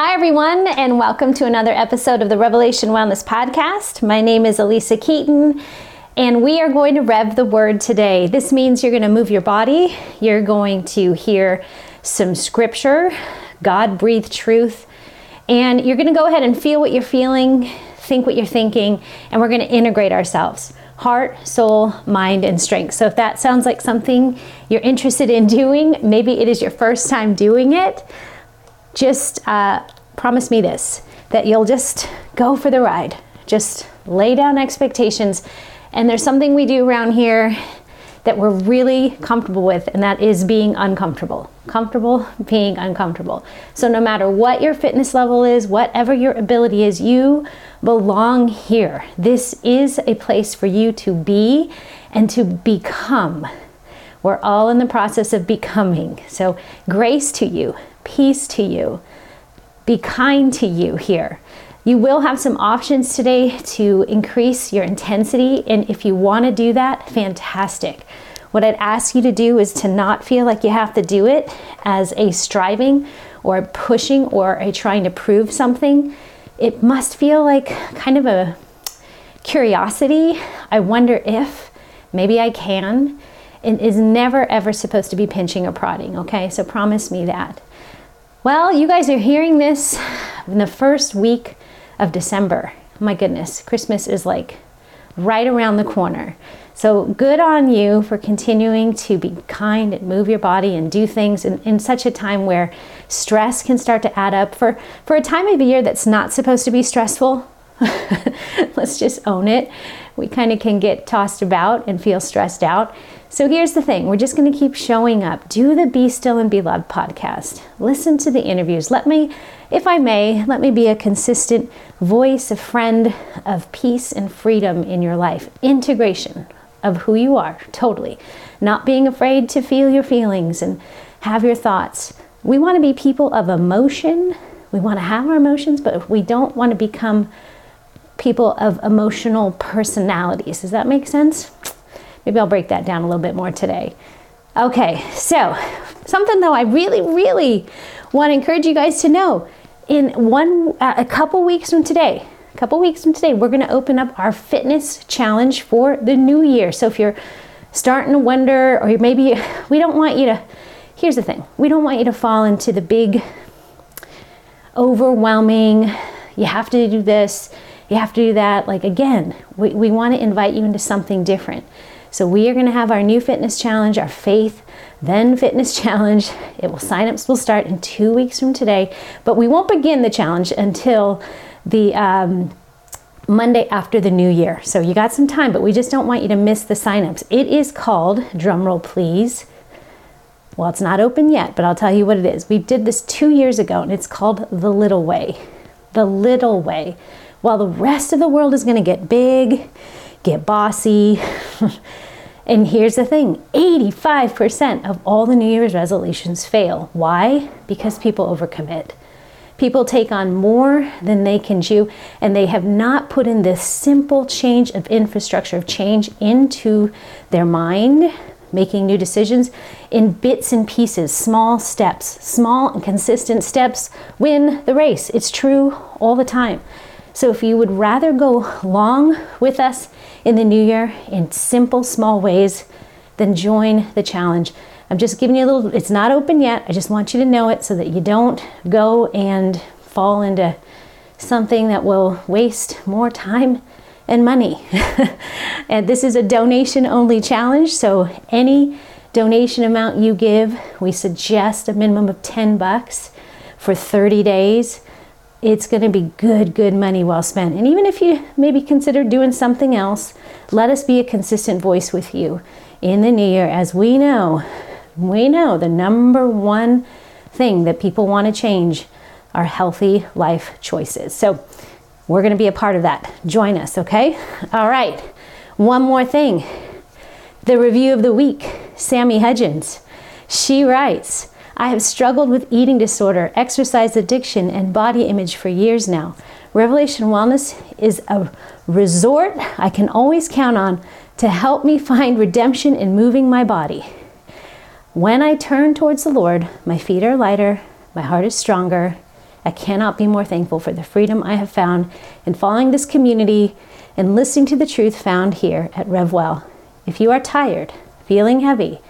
Hi, everyone, and welcome to another episode of the Revelation Wellness Podcast. My name is Alisa Keeton, and we are going to rev the word today. This means you're going to move your body, you're going to hear some scripture, God breathed truth, and you're going to go ahead and feel what you're feeling, think what you're thinking, and we're going to integrate ourselves heart, soul, mind, and strength. So if that sounds like something you're interested in doing, maybe it is your first time doing it, just uh, promise me this that you'll just go for the ride. Just lay down expectations. And there's something we do around here that we're really comfortable with, and that is being uncomfortable. Comfortable being uncomfortable. So, no matter what your fitness level is, whatever your ability is, you belong here. This is a place for you to be and to become. We're all in the process of becoming. So, grace to you, peace to you, be kind to you here. You will have some options today to increase your intensity, and if you want to do that, fantastic. What I'd ask you to do is to not feel like you have to do it as a striving or pushing or a trying to prove something it must feel like kind of a curiosity. I wonder if maybe I can. It is never ever supposed to be pinching or prodding, okay? So promise me that. Well, you guys are hearing this in the first week of December. My goodness, Christmas is like right around the corner. So good on you for continuing to be kind and move your body and do things in, in such a time where stress can start to add up. For, for a time of the year that's not supposed to be stressful, let's just own it. We kind of can get tossed about and feel stressed out. So here's the thing we're just going to keep showing up. Do the Be Still and Be Loved podcast. Listen to the interviews. Let me, if I may, let me be a consistent voice, a friend of peace and freedom in your life. Integration of who you are, totally. Not being afraid to feel your feelings and have your thoughts. We want to be people of emotion. We want to have our emotions, but we don't want to become people of emotional personalities. Does that make sense? Maybe I'll break that down a little bit more today. Okay, so something though I really, really want to encourage you guys to know in one, uh, a couple weeks from today, a couple weeks from today, we're going to open up our fitness challenge for the new year. So if you're starting to wonder, or maybe we don't want you to, here's the thing we don't want you to fall into the big, overwhelming, you have to do this, you have to do that. Like, again, we, we want to invite you into something different. So we are going to have our new fitness challenge, our faith, then fitness challenge. It will sign-ups will start in two weeks from today, but we won't begin the challenge until the um, Monday after the new year. So you got some time, but we just don't want you to miss the signups. It is called, drumroll please. Well, it's not open yet, but I'll tell you what it is. We did this two years ago, and it's called The Little Way. The Little Way. While the rest of the world is going to get big, get bossy, and here's the thing 85% of all the New Year's resolutions fail. Why? Because people overcommit. People take on more than they can chew, and they have not put in this simple change of infrastructure, of change into their mind, making new decisions in bits and pieces, small steps. Small and consistent steps win the race. It's true all the time. So if you would rather go long with us in the new year in simple, small ways, then join the challenge. I'm just giving you a little, it's not open yet. I just want you to know it so that you don't go and fall into something that will waste more time and money. and this is a donation only challenge, so any donation amount you give, we suggest a minimum of 10 bucks for 30 days. It's going to be good, good money well spent. And even if you maybe consider doing something else, let us be a consistent voice with you in the new year as we know we know the number one thing that people want to change are healthy life choices. So we're going to be a part of that. Join us, okay? All right. One more thing. The review of the week, Sammy Hudgens. She writes, I have struggled with eating disorder, exercise addiction, and body image for years now. Revelation Wellness is a resort I can always count on to help me find redemption in moving my body. When I turn towards the Lord, my feet are lighter, my heart is stronger, I cannot be more thankful for the freedom I have found in following this community and listening to the truth found here at RevWell. If you are tired, feeling heavy,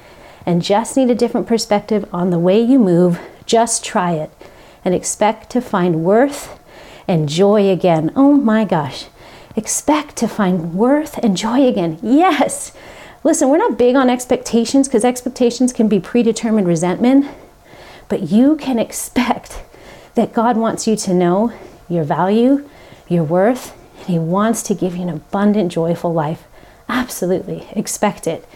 and just need a different perspective on the way you move, just try it and expect to find worth and joy again. Oh my gosh. Expect to find worth and joy again. Yes. Listen, we're not big on expectations because expectations can be predetermined resentment, but you can expect that God wants you to know your value, your worth, and He wants to give you an abundant, joyful life. Absolutely. Expect it.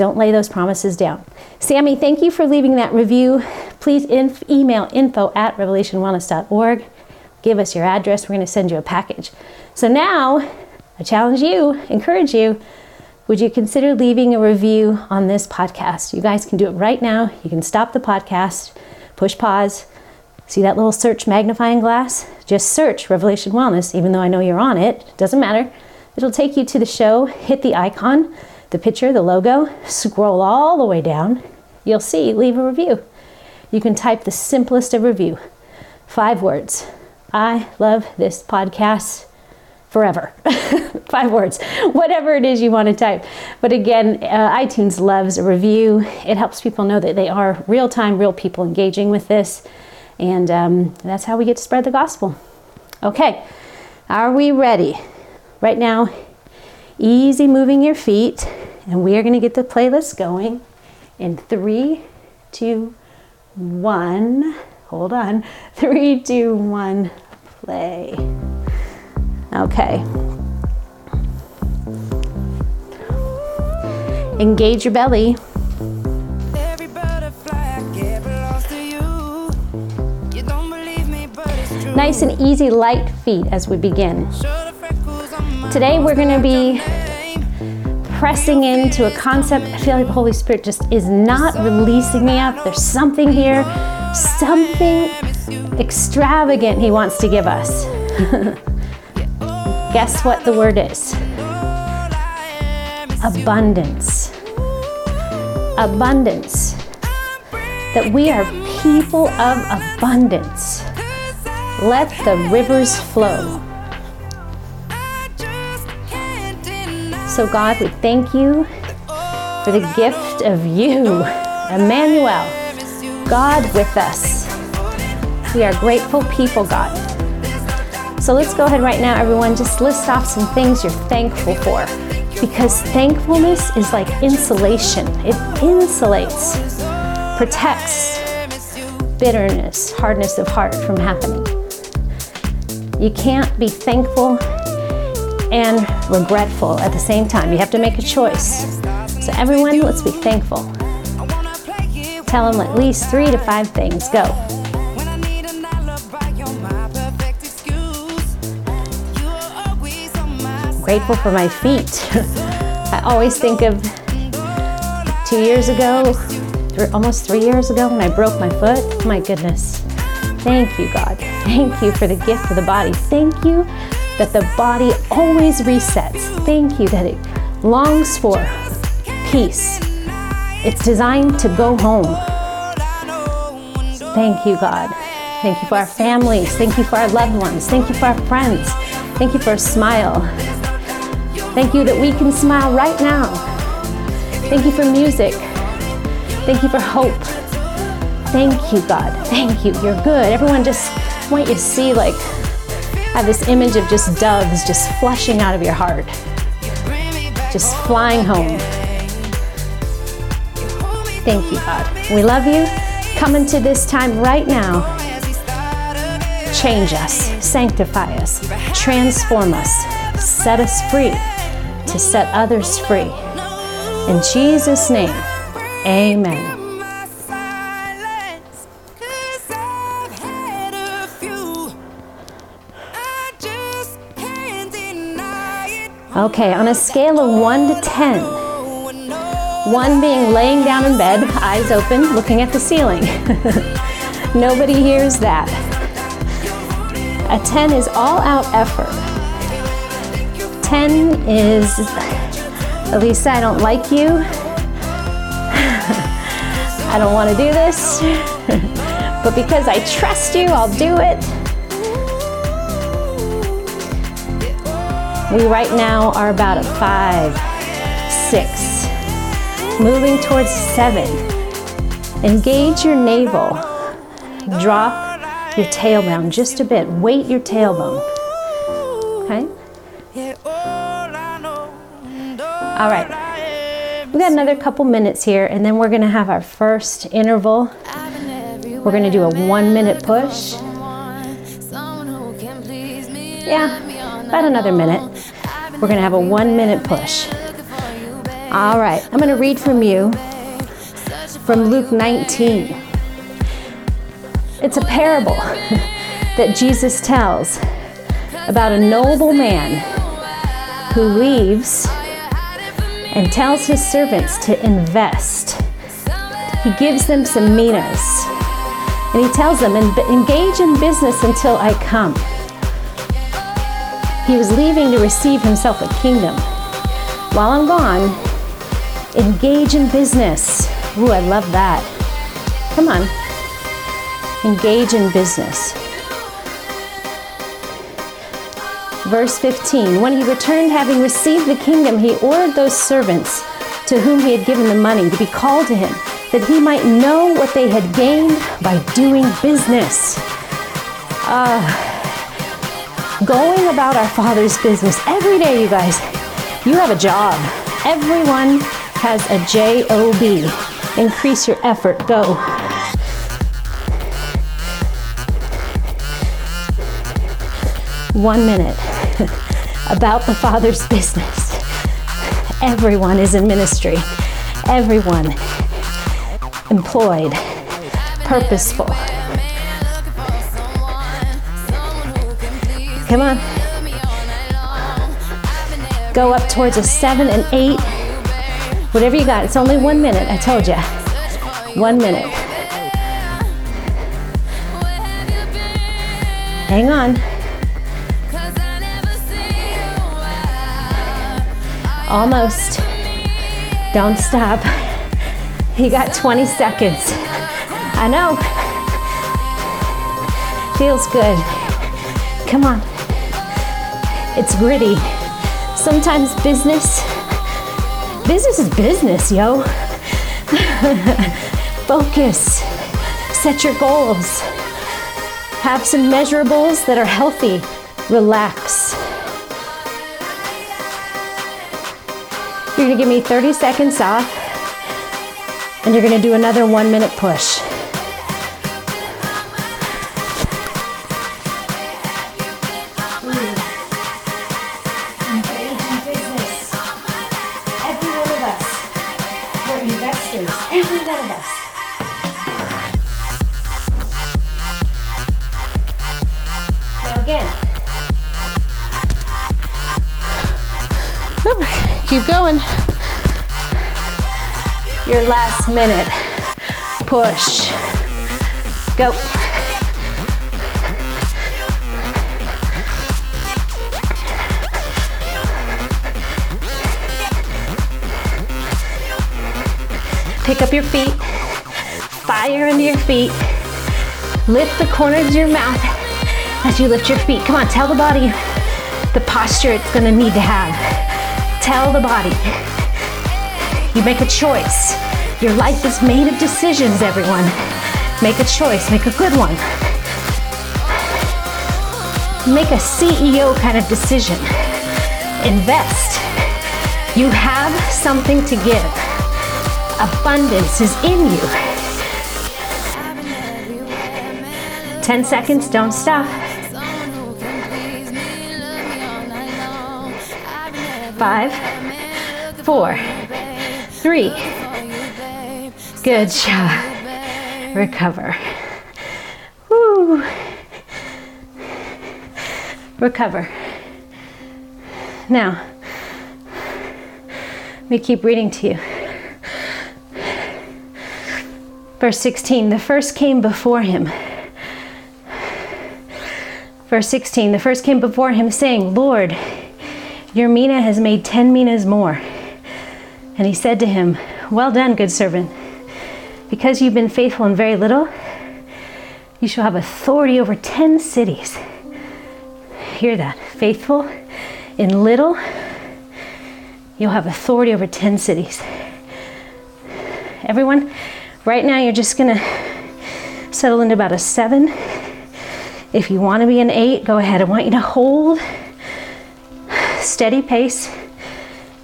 Don't lay those promises down. Sammy, thank you for leaving that review. Please inf- email info at revelationwellness.org. Give us your address. We're going to send you a package. So now, I challenge you, encourage you, would you consider leaving a review on this podcast? You guys can do it right now. You can stop the podcast, push pause, see that little search magnifying glass? Just search Revelation Wellness, even though I know you're on it. It doesn't matter. It'll take you to the show. Hit the icon, the picture, the logo, scroll all the way down. You'll see leave a review. You can type the simplest of review five words. I love this podcast forever. Five words, whatever it is you want to type. But again, uh, iTunes loves a review. It helps people know that they are real time, real people engaging with this. And um, that's how we get to spread the gospel. Okay, are we ready? Right now, easy moving your feet. And we are going to get the playlist going in three, two, one. Hold on. Three, two, one, play. Okay. Engage your belly. Nice and easy, light feet as we begin. Today we're going to be pressing into a concept. I feel like the Holy Spirit just is not releasing me up. There's something here, something extravagant He wants to give us. Guess what the word is? Abundance. Abundance. That we are people of abundance. Let the rivers flow. So, God, we thank you for the gift of you, Emmanuel, God with us. We are grateful people, God. So let's go ahead right now, everyone. Just list off some things you're thankful for. Because thankfulness is like insulation, it insulates, protects bitterness, hardness of heart from happening. You can't be thankful and regretful at the same time. You have to make a choice. So, everyone, let's be thankful. Tell them at least three to five things. Go. grateful for my feet. I always think of two years ago, almost three years ago, when I broke my foot. My goodness. Thank you, God. Thank you for the gift of the body. Thank you that the body always resets. Thank you that it longs for peace. It's designed to go home. Thank you, God. Thank you for our families. Thank you for our loved ones. Thank you for our friends. Thank you for a smile. Thank you that we can smile right now. Thank you for music. Thank you for hope. Thank you, God. Thank you. You're good. Everyone just want you to see like have this image of just doves just flushing out of your heart. Just flying home. Thank you, God. We love you. Come into this time right now. Change us, sanctify us, transform us, set us free to set others free. In Jesus' name, amen. Okay, on a scale of 1 to 10, 1 being laying down in bed, eyes open, looking at the ceiling. Nobody hears that. A 10 is all out effort. 10 is Alisa, I don't like you. I don't want to do this. but because I trust you, I'll do it. We right now are about a five, six, moving towards seven. Engage your navel. Drop your tailbone just a bit. Weight your tailbone. Okay? All right. We got another couple minutes here, and then we're going to have our first interval. We're going to do a one minute push. Yeah, about another minute. We're to have a one minute push. All right, I'm to read from you from Luke 19. It's a parable that Jesus tells about a noble man who leaves and tells his servants to invest. He gives them some minas and he tells them, engage in business until I come. He was leaving to receive himself a kingdom. While I'm gone, engage in business. Ooh, I love that. Come on. Engage in business. Verse 15 When he returned, having received the kingdom, he ordered those servants to whom he had given the money to be called to him, that he might know what they had gained by doing business. Uh, going about our Father's business every day, you guys. You have a job. Everyone has a J-O-B. Increase your effort. Go. One minute about the Father's business. Everyone is in ministry. Everyone employed, purposeful. Come on. Go up towards a seven and eight. Whatever you got. It's only one minute. I told you. One minute. Hang on. Almost. Don't stop. You got 20 seconds. I know. Feels good. Come on. It's gritty. Sometimes business, business is business, yo. Focus. Set your goals. Have some measurables that are healthy. Relax. You're gonna give me 30 seconds off, and you're gonna do another one minute push. Your last minute. Push. Go. Pick up your feet. Fire into your feet. Lift the corners of your mouth as you lift your feet. Come on, tell the body the posture it's gonna need to have. Tell the body. You make a choice. Your life is made of decisions, everyone. Make a choice, make a good one. Make a CEO kind of decision. Invest. You have something to give. Abundance is in you. 10 seconds, don't stop. Five, four, three. Good job. Recover. Woo. Recover. Now, let me keep reading to you. Verse 16 The first came before him. Verse 16 The first came before him, saying, Lord, your mina has made ten minas more. And he said to him, Well done, good servant. Because you've been faithful in very little, you shall have authority over ten cities. Hear that. Faithful In little, you'll have authority over 10 cities. Everyone, right now you're just gonna settle into about a seven. If you wanna be an eight, go ahead. I want you to hold steady pace,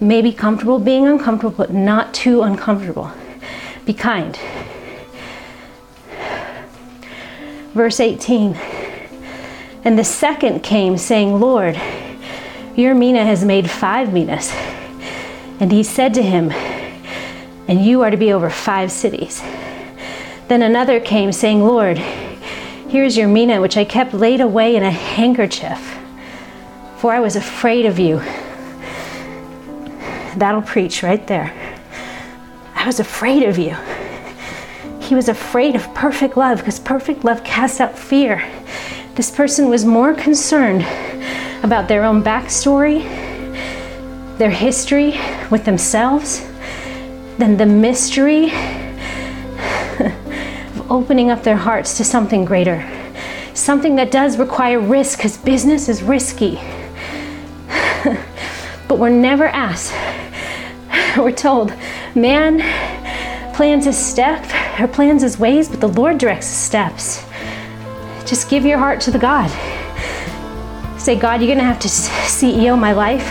maybe comfortable being uncomfortable, but not too uncomfortable. Be kind. Verse 18. And the second came, saying, Lord, your mina has made five minas. And he said to him, And you are to be over five cities. Then another came, saying, Lord, here's your mina, which I kept laid away in a handkerchief, for I was afraid of you. That'll preach right there. I was afraid of you. He was afraid of perfect love because perfect love casts out fear. This person was more concerned about their own backstory, their history with themselves, than the mystery of opening up their hearts to something greater. Something that does require risk because business is risky. but we're never asked. We're told, man plans his step or plans his ways, but the Lord directs his steps. Just give your heart to the God. Say, God, you're going to have to CEO my life.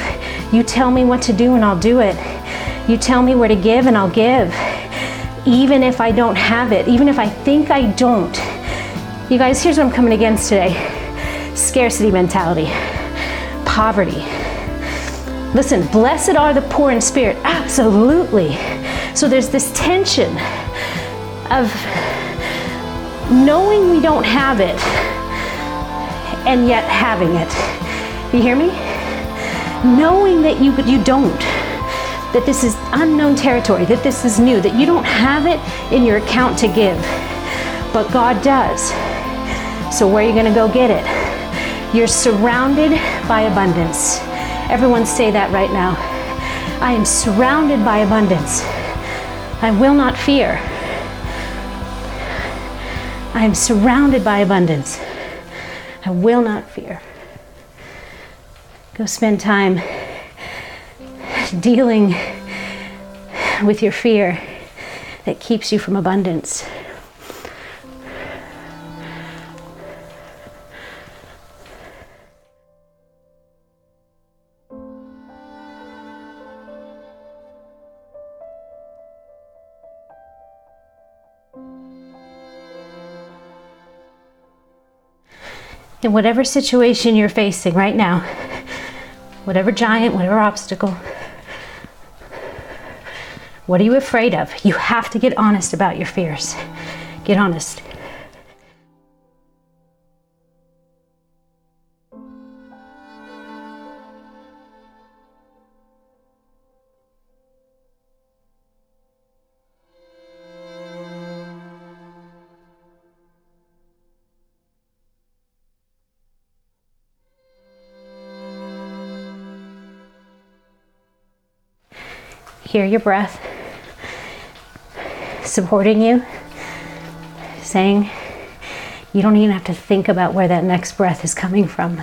You tell me what to do and I'll do it. You tell me where to give and I'll give. Even if I don't have it, even if I think I don't. You guys, here's what I'm coming against today scarcity mentality, poverty. Listen, blessed are the poor in spirit. Absolutely. So there's this tension of knowing we don't have it and yet having it. You hear me? Knowing that you, you don't, that this is unknown territory, that this is new, that you don't have it in your account to give, but God does. So, where are you going to go get it? You're surrounded by abundance. Everyone say that right now. I am surrounded by abundance. I will not fear. I am surrounded by abundance. I will not fear. Go spend time dealing with your fear that keeps you from abundance. In whatever situation you're facing right now, whatever giant, whatever obstacle, what are you afraid of? You have to get honest about your fears. Get honest. Hear your breath supporting you, saying you don't even have to think about where that next breath is coming from.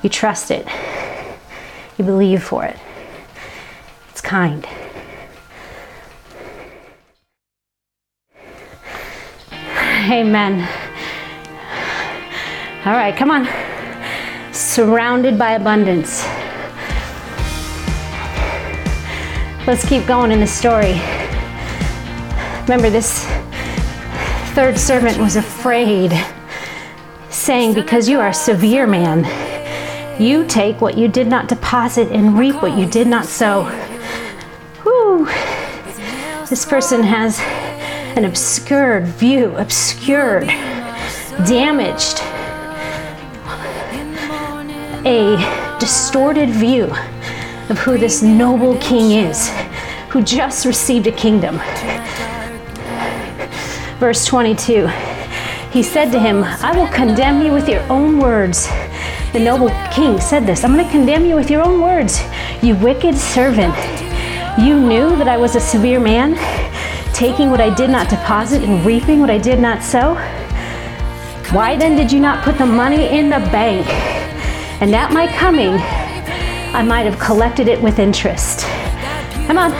You trust it, you believe for it. It's kind. Amen. All right, come on. Surrounded by abundance. Let's keep going in the story. Remember, this third servant was afraid, saying, Because you are a severe man, you take what you did not deposit and reap what you did not sow. Whew. This person has an obscured view, obscured, damaged, a distorted view of who this noble king is, who just received a kingdom. Verse 22 He said to him, I will condemn you with your own words. The noble king said this I'm going to condemn you with your own words, you wicked servant. You knew that I was a severe man, taking what I did not deposit and reaping what I did not sow. Why then did you not put the money in the bank? And at my coming, I might have collected it with interest. Come on.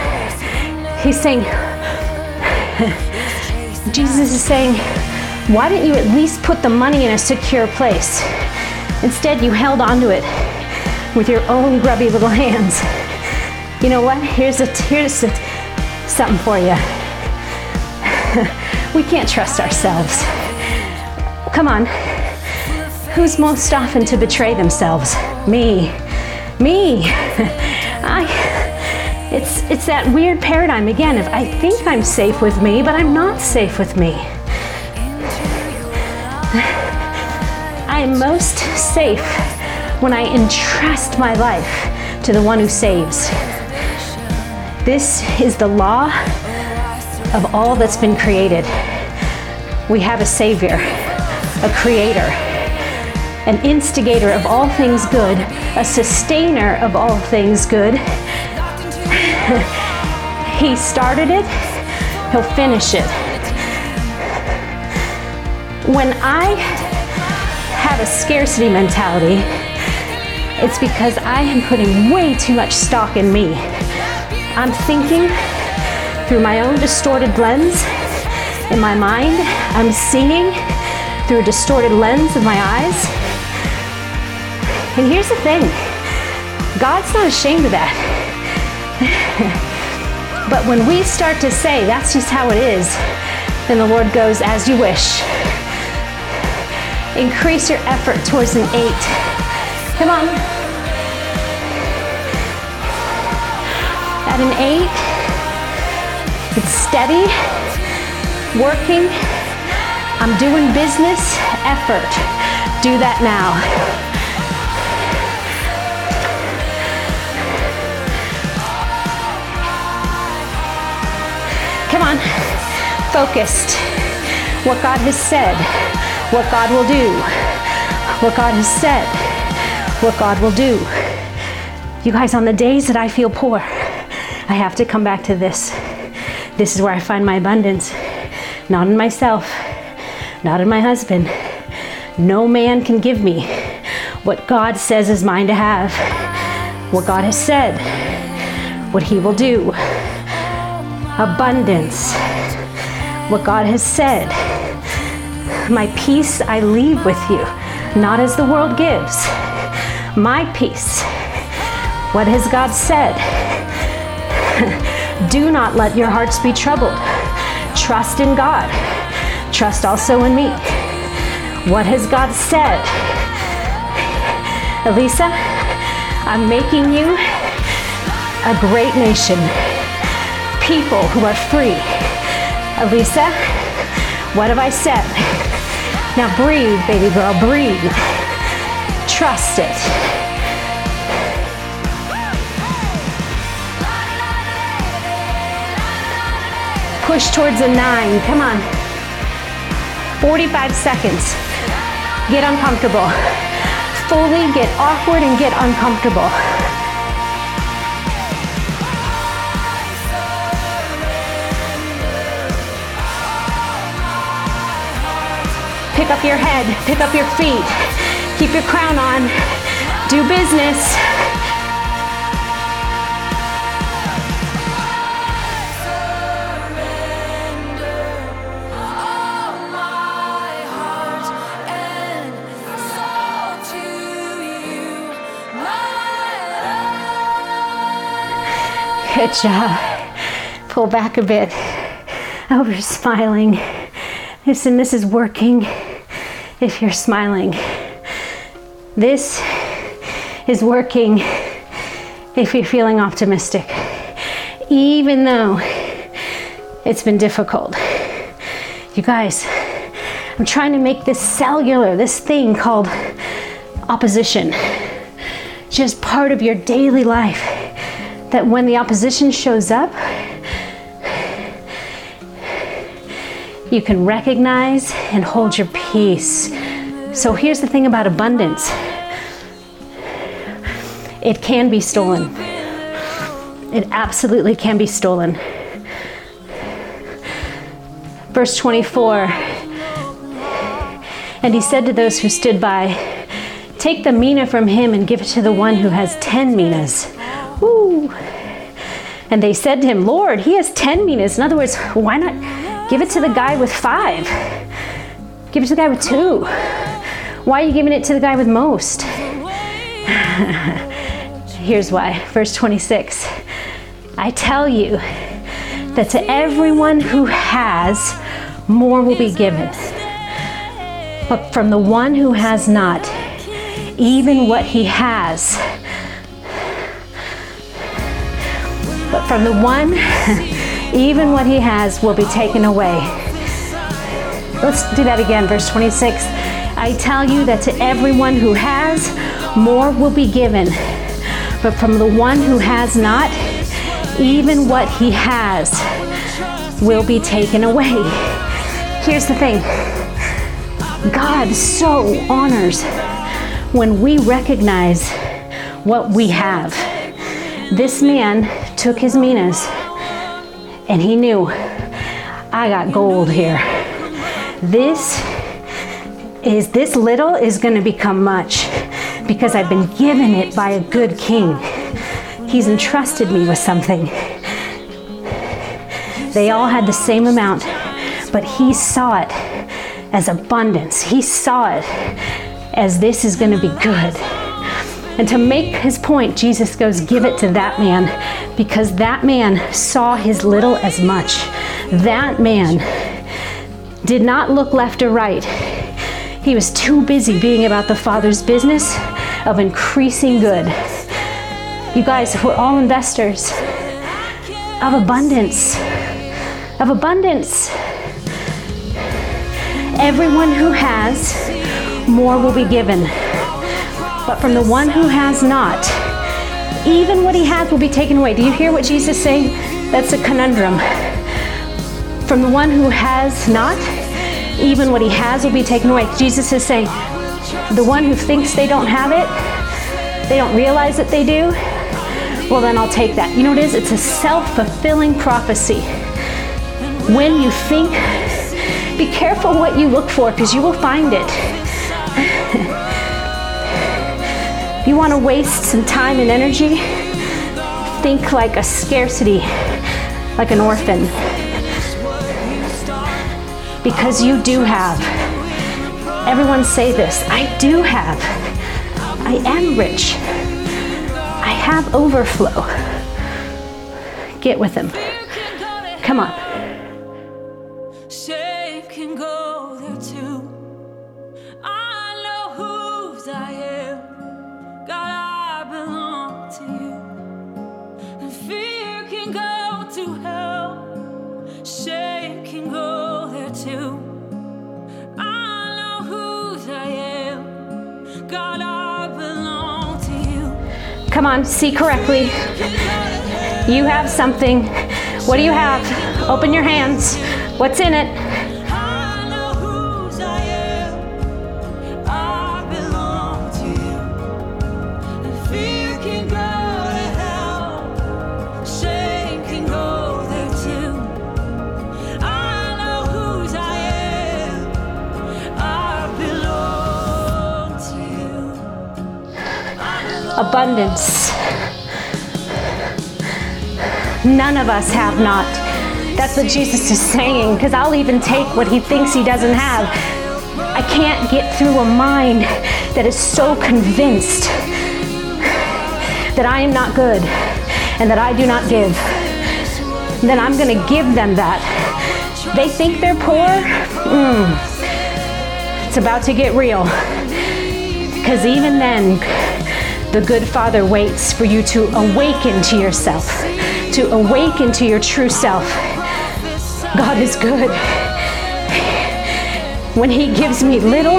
He's saying, Jesus is saying, why didn't you at least put the money in a secure place? Instead, you held onto it with your own grubby little hands. You know what? Here's a here's a, something for you. we can't trust ourselves. Come on. Who's most often to betray themselves? Me. Me. I it's it's that weird paradigm again of I think I'm safe with me, but I'm not safe with me. I am most safe when I entrust my life to the one who saves. This is the law of all that's been created. We have a Savior, a Creator, an instigator of all things good, a sustainer of all things good. he started it, He'll finish it. When I have a scarcity mentality, it's because I am putting way too much stock in me. I'm thinking through my own distorted lens in my mind. I'm seeing through a distorted lens of my eyes. And here's the thing God's not ashamed of that. but when we start to say, that's just how it is, then the Lord goes, as you wish. Increase your effort towards an eight. Come on. At an eight, it's steady, working. I'm doing business, effort. Do that now. Come on, focused. What God has said what God will do, what God has said, what God will do. You guys, on the days that I feel poor, I have to come back to this. This is where I find my abundance, not in myself, not in my husband. No man can give me what God says is mine to have, what God has said, what He will do. Abundance, what God has said my peace I leave with you, not as the world gives. My peace. What has God said? Do not let your hearts be troubled. Trust in God. Trust also in me. What has God said? Alisa, I'm making you a great nation. People who are free. Alisa, what have I said? Now breathe, baby girl, breathe. Trust it. Push towards a nine. Come on. 45 seconds. Get uncomfortable. Fully get awkward and get uncomfortable. Pick up your head, pick up your feet, keep your crown on, do business. Good job. Pull back a bit. Oh, we're smiling. Listen, this is working if you're smiling. This is working if you're feeling optimistic, even though it's been difficult. You guys, I'm trying to make this cellular, this thing called opposition, just part of your daily life. That when the opposition shows up, you can recognize and hold your peace. So here's the thing about abundance it can be stolen. It absolutely can be stolen. Verse 24 And he said to those who stood by, Take the mina from him and give it to the one who has ten minas. Woo! And they said to him, Lord, he has ten minas. In other words, why not give it to the guy with five? Give it to the guy with two. Why are you giving it to the guy with most? Here's why. Verse 26 I tell you that to everyone who has, more will be given. But from the one who has not, even what he has, but from the one, even what he has will be taken away. Let's do that again, verse 26. I tell you that to everyone who has, more will be given. But from the one who has not, even what he has will be taken away. Here's the thing God so honors when we recognize what we have. This man took his minas and he knew I got gold here. This is this little is going to become much because I've been given it by a good king. He's entrusted me with something. They all had the same amount, but he saw it as abundance. He saw it as this is going to be good. And to make his point, Jesus goes, Give it to that man because that man saw his little as much. That man did not look left or right. He was too busy being about the Father's business of increasing good. You guys, we're all investors of abundance. Of abundance. Everyone who has, more will be given. But from the one who has not, even what he has will be taken away. Do you hear what Jesus is saying? That's a conundrum. From the one who has not, even what he has will be taken away. Jesus is saying, the one who thinks they don't have it, they don't realize that they do, well, then I'll take that. You know what it is? It's a self fulfilling prophecy. When you think, be careful what you look for because you will find it. want to waste some time and energy, think like a scarcity, like an orphan. Because you do have. Everyone say this I do have. I am rich. I have overflow. Get with him. Come on. Come on, see correctly. You have something. What do you have? Open your hands. What's in it? Abundance. None of us have not. That's what Jesus is saying, because I'll even take what he thinks he doesn't have. I can't get through a mind that is so convinced that I am not good and that I do not give. Then I'm going to give them that. They think they're poor? Mm. It's about to get real. Because even then, the good Father waits for you to awaken to yourself, to awaken to your true self. God is good. When He gives me little,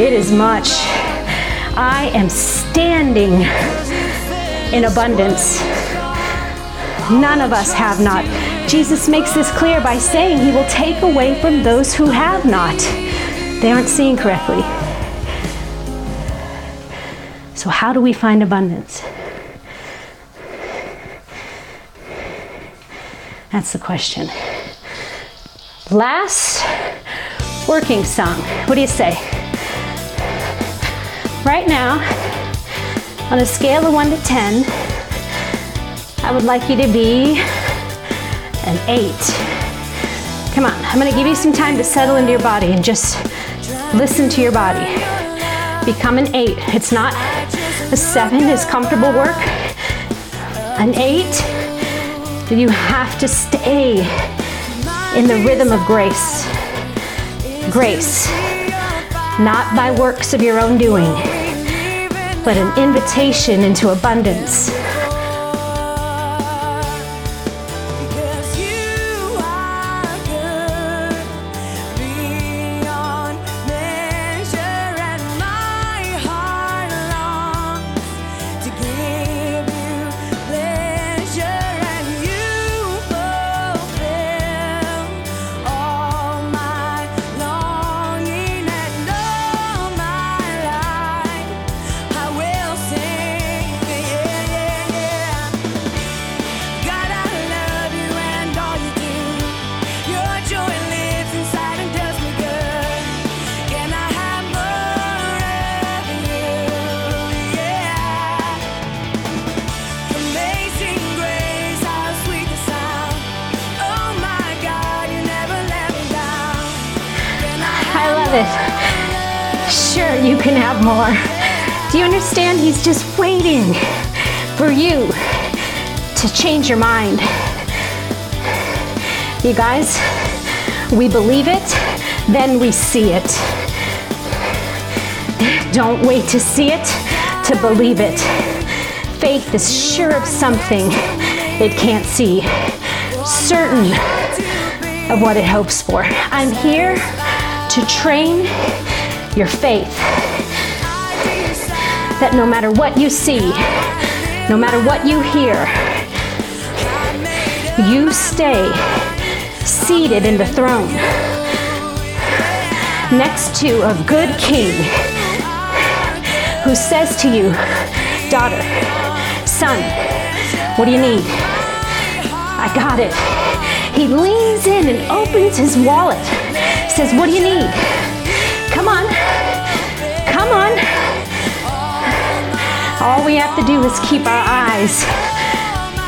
it is much. I am standing in abundance. None of us have not. Jesus makes this clear by saying He will take away from those who have not. They aren't seeing correctly. So, how do we find abundance? That's the question. Last working song. What do you say? Right now, on a scale of 1 to 10, I would like you to be an 8. Come on, I'm gonna give you some time to settle into your body and just listen to your body. Become an 8. It's not a 7 is comfortable work. An 8, you have to stay in the rhythm of grace. Grace, not by works of your own doing, but an invitation into abundance. It. Sure, you can have more. Do you understand? He's just waiting for you to change your mind. You guys, we believe it, then we see it. Don't wait to see it, to believe it. Faith is sure of something it can't see, certain of what it hopes for. I'm here to train your faith that no matter what you see, no matter what you hear, you stay seated in the throne next to a good king who says to you, Daughter, son, what do you need? I got it. He leans in and opens his wallet, says, What do you need? Come on, come on. All we have to do is keep our eyes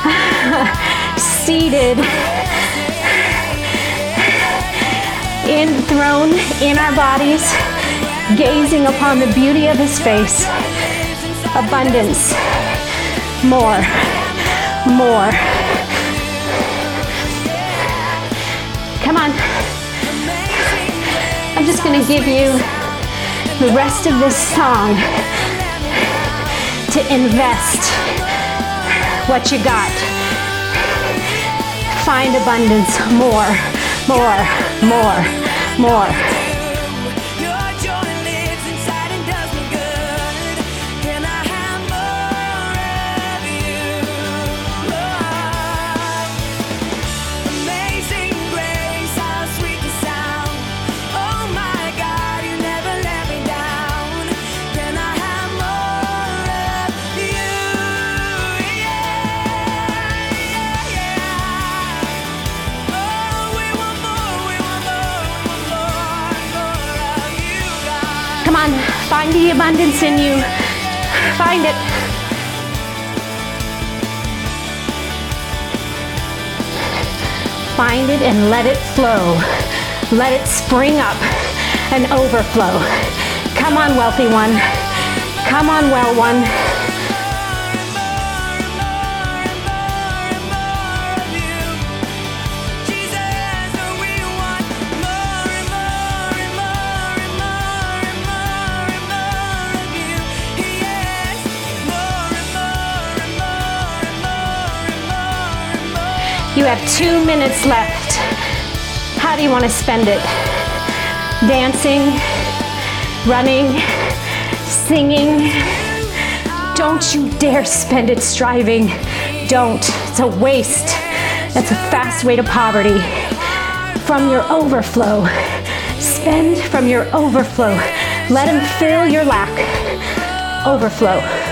seated, enthroned in our bodies, gazing upon the beauty of his face. Abundance, more, more. Come on. I'm just going to give you the rest of this song to invest what you got. Find abundance, more, more, more, more. Find the abundance in you. Find it. Find it and let it flow. Let it spring up and overflow. Come on, wealthy one. Come on, well one. You have two minutes left. How do you want to spend it? Dancing, running, singing. Don't you dare spend it striving. Don't. It's a waste. That's a fast way to poverty. From your overflow. Spend from your overflow. Let Him fill your lack. Overflow.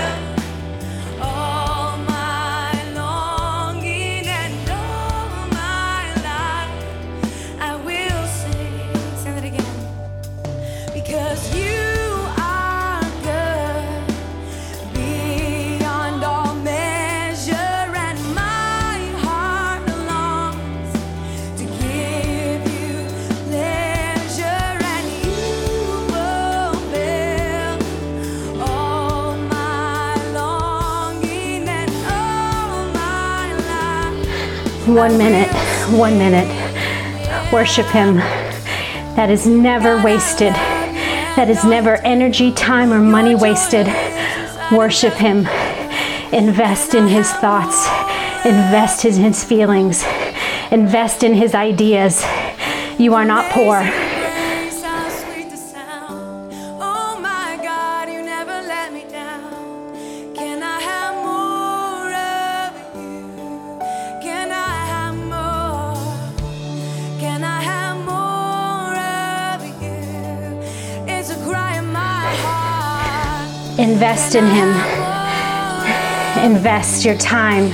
One minute, one minute. Worship Him. That is never wasted. That is never energy, time, or money wasted. Worship Him. Invest in His thoughts. Invest in His feelings. Invest in His ideas. You are not poor. Invest in Him. Invest your time,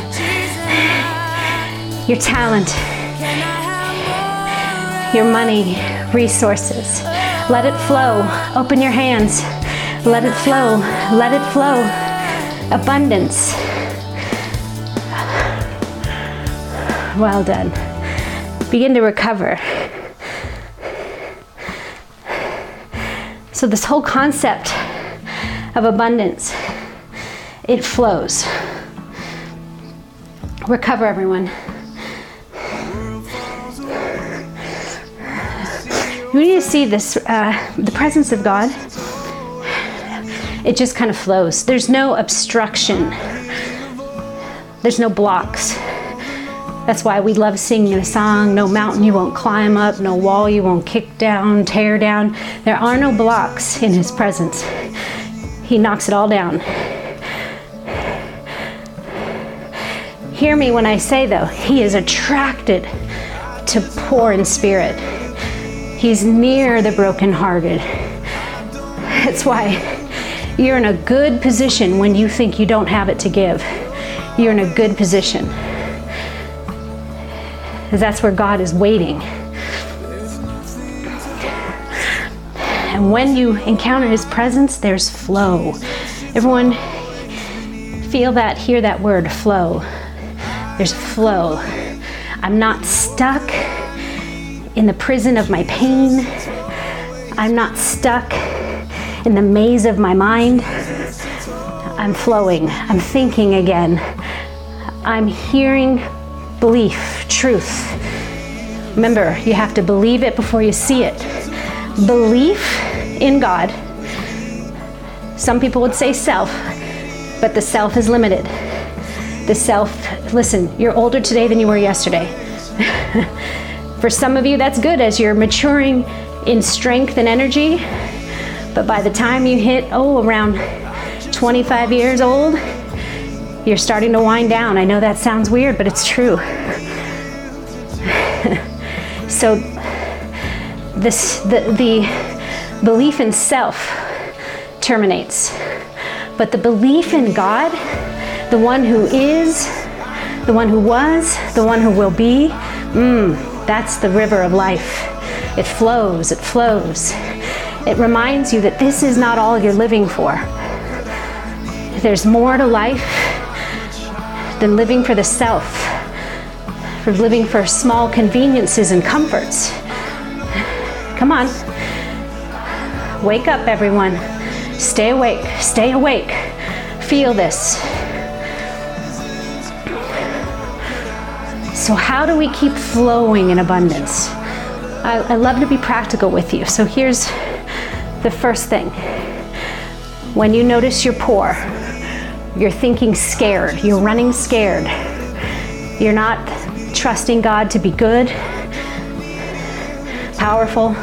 your talent, your money, resources. Let it flow. Open your hands. Let it flow. Let it flow. Abundance. Well done. Begin to recover. So, this whole concept of abundance, it flows. Recover, everyone. We need to see this, uh, the presence of God, it just kind of flows. There's no obstruction. There's no blocks. That's why we love singing the song, No Mountain You Won't Climb Up, No Wall You Won't Kick Down, Tear Down. There are no blocks in His presence. He knocks it all down. Hear me when I say, though, He is attracted to poor in spirit. He's near the brokenhearted. That's why you're in a good position when you think you don't have it to give. You're in a good position. That's where God is waiting. And when you encounter His presence, there's flow. Everyone feel that, hear that word, flow. There's flow. I'm not stuck in the prison of my pain. I'm not stuck in the maze of my mind. I'm flowing. I'm thinking again. I'm hearing belief, truth. Remember, you have to believe it before you see it. Belief in God. Some people would say self, but the self is limited. The self, listen, you're older today than you were yesterday. For some of you, that's good as you're maturing in strength and energy. But by the time you hit, oh, around 25 years old, you're starting to wind down. I know that sounds weird, but it's true. so, this, the, the belief in self terminates. But the belief in God, the one who is, the one who was, the one who will be, mm, that's the river of life. It flows, it flows. It reminds you that this is not all you're living for. There's more to life than living for the self, for living for small conveniences and comforts. Come on. Wake up, everyone. Stay awake. Stay awake. Feel this. So, how do we keep flowing in abundance? I, I love to be practical with you. So, here's the first thing when you notice you're poor, you're thinking scared, you're running scared, you're not trusting God to be good, powerful,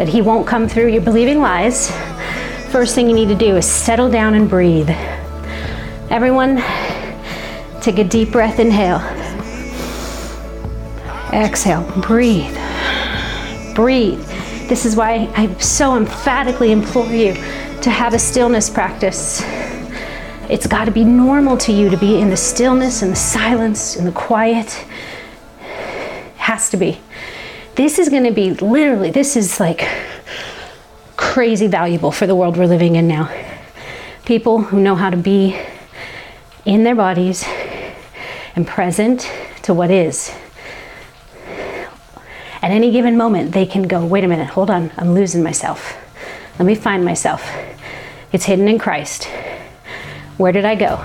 that He won't come through, you're believing lies. First thing you need to do is settle down and breathe. Everyone, take a deep breath, inhale. Exhale, breathe. Breathe. This is why I so emphatically implore you to have a stillness practice. It's got to be normal to you to be in the stillness and the silence and the quiet. It Has to be. This is going to be literally, this is like crazy valuable for the world we're living in now. People who know how to be in their bodies and present to what is. At any given moment, they can go, wait a minute, hold on, I'm losing myself. Let me find myself. It's hidden in Christ. Where did I go?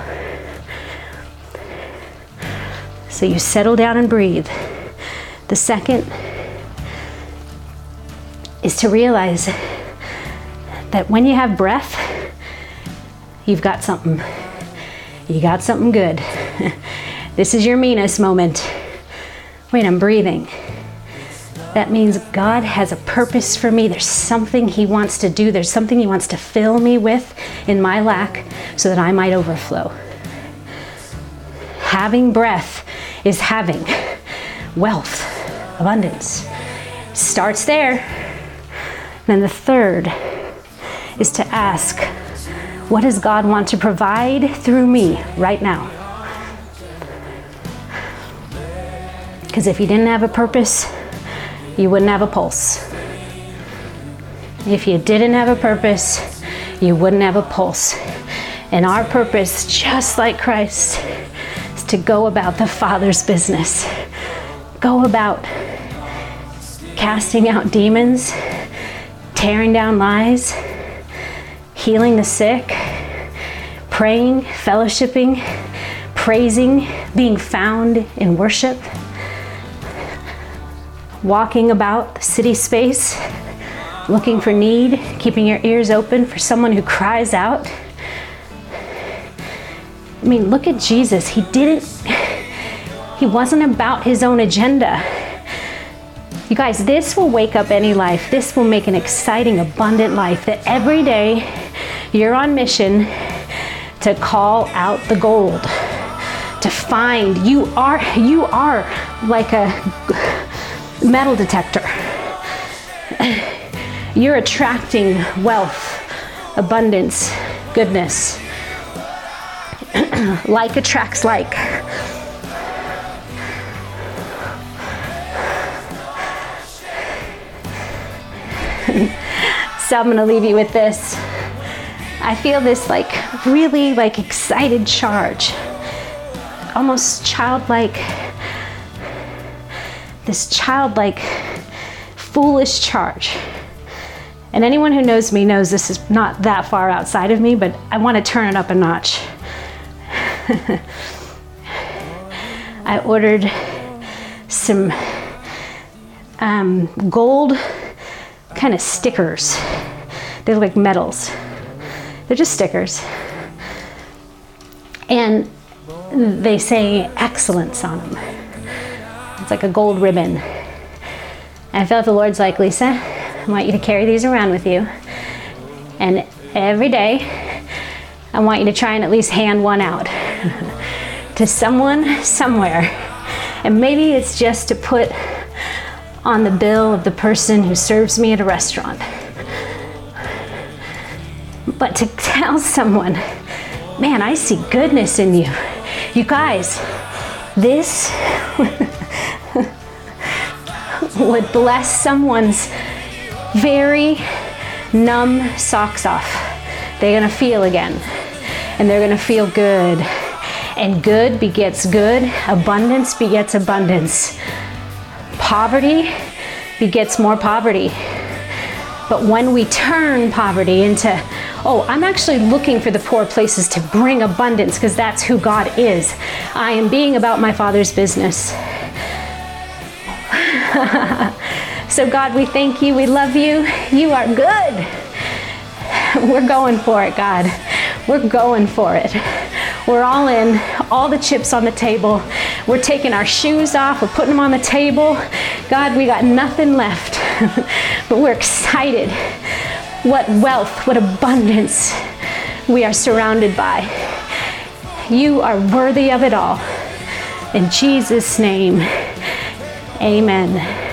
So you settle down and breathe. The second is to realize that when you have breath, you've got something. You got something good. this is your meanest moment. Wait, I'm breathing. That means God has a purpose for me. There's something He wants to do. There's something He wants to fill me with in my lack so that I might overflow. Having breath is having wealth, abundance. Starts there. Then the third is to ask, what does God want to provide through me right now? Because if you didn't have a purpose, you wouldn't have a pulse. If you didn't have a purpose, you wouldn't have a pulse. And our purpose, just like Christ, is to go about the Father's business. Go about casting out demons, tearing down lies, healing the sick, praying, fellowshipping, praising, being found in worship walking about the city space, looking for need, keeping your ears open for someone who cries out. I mean, look at Jesus. He didn't, he wasn't about his own agenda. You guys, this will wake up any life. This will make an exciting, abundant life that every day you're on mission to call out the gold, to find. You are, you are like a, metal detector. You're attracting wealth, abundance, goodness. like attracts like. So I'm to leave you with this. I feel this like really like excited charge, almost childlike this childlike, foolish charge. And anyone who knows me knows this is not that far outside of me, but I want to turn it up a notch. I ordered some um, gold kind of stickers. They look like medals. They're just stickers. And they say excellence on them. It's like a gold ribbon. And I feel like the Lord's like, Lisa, I want you to carry these around with you. And every day, I want you to try and at least hand one out to someone somewhere. And maybe it's just to put on the bill of the person who serves me at a restaurant. But to tell someone, man, I see goodness in you. You guys, this would bless someone's very numb socks off. They're gonna feel again and they're gonna feel good. And good begets good, abundance begets abundance. Poverty begets more poverty. But when we turn poverty into, oh, I'm actually looking for the poor places to bring abundance because that's who God is. I am being about my Father's business. so, God, we thank you. We love you. You are good. We're going for it, God. We're going for it. We're all in, all the chips on the table. We're taking our shoes off, we're putting them on the table. God, we got nothing left, but we're excited. What wealth, what abundance we are surrounded by. You are worthy of it all. In Jesus' name. Amen.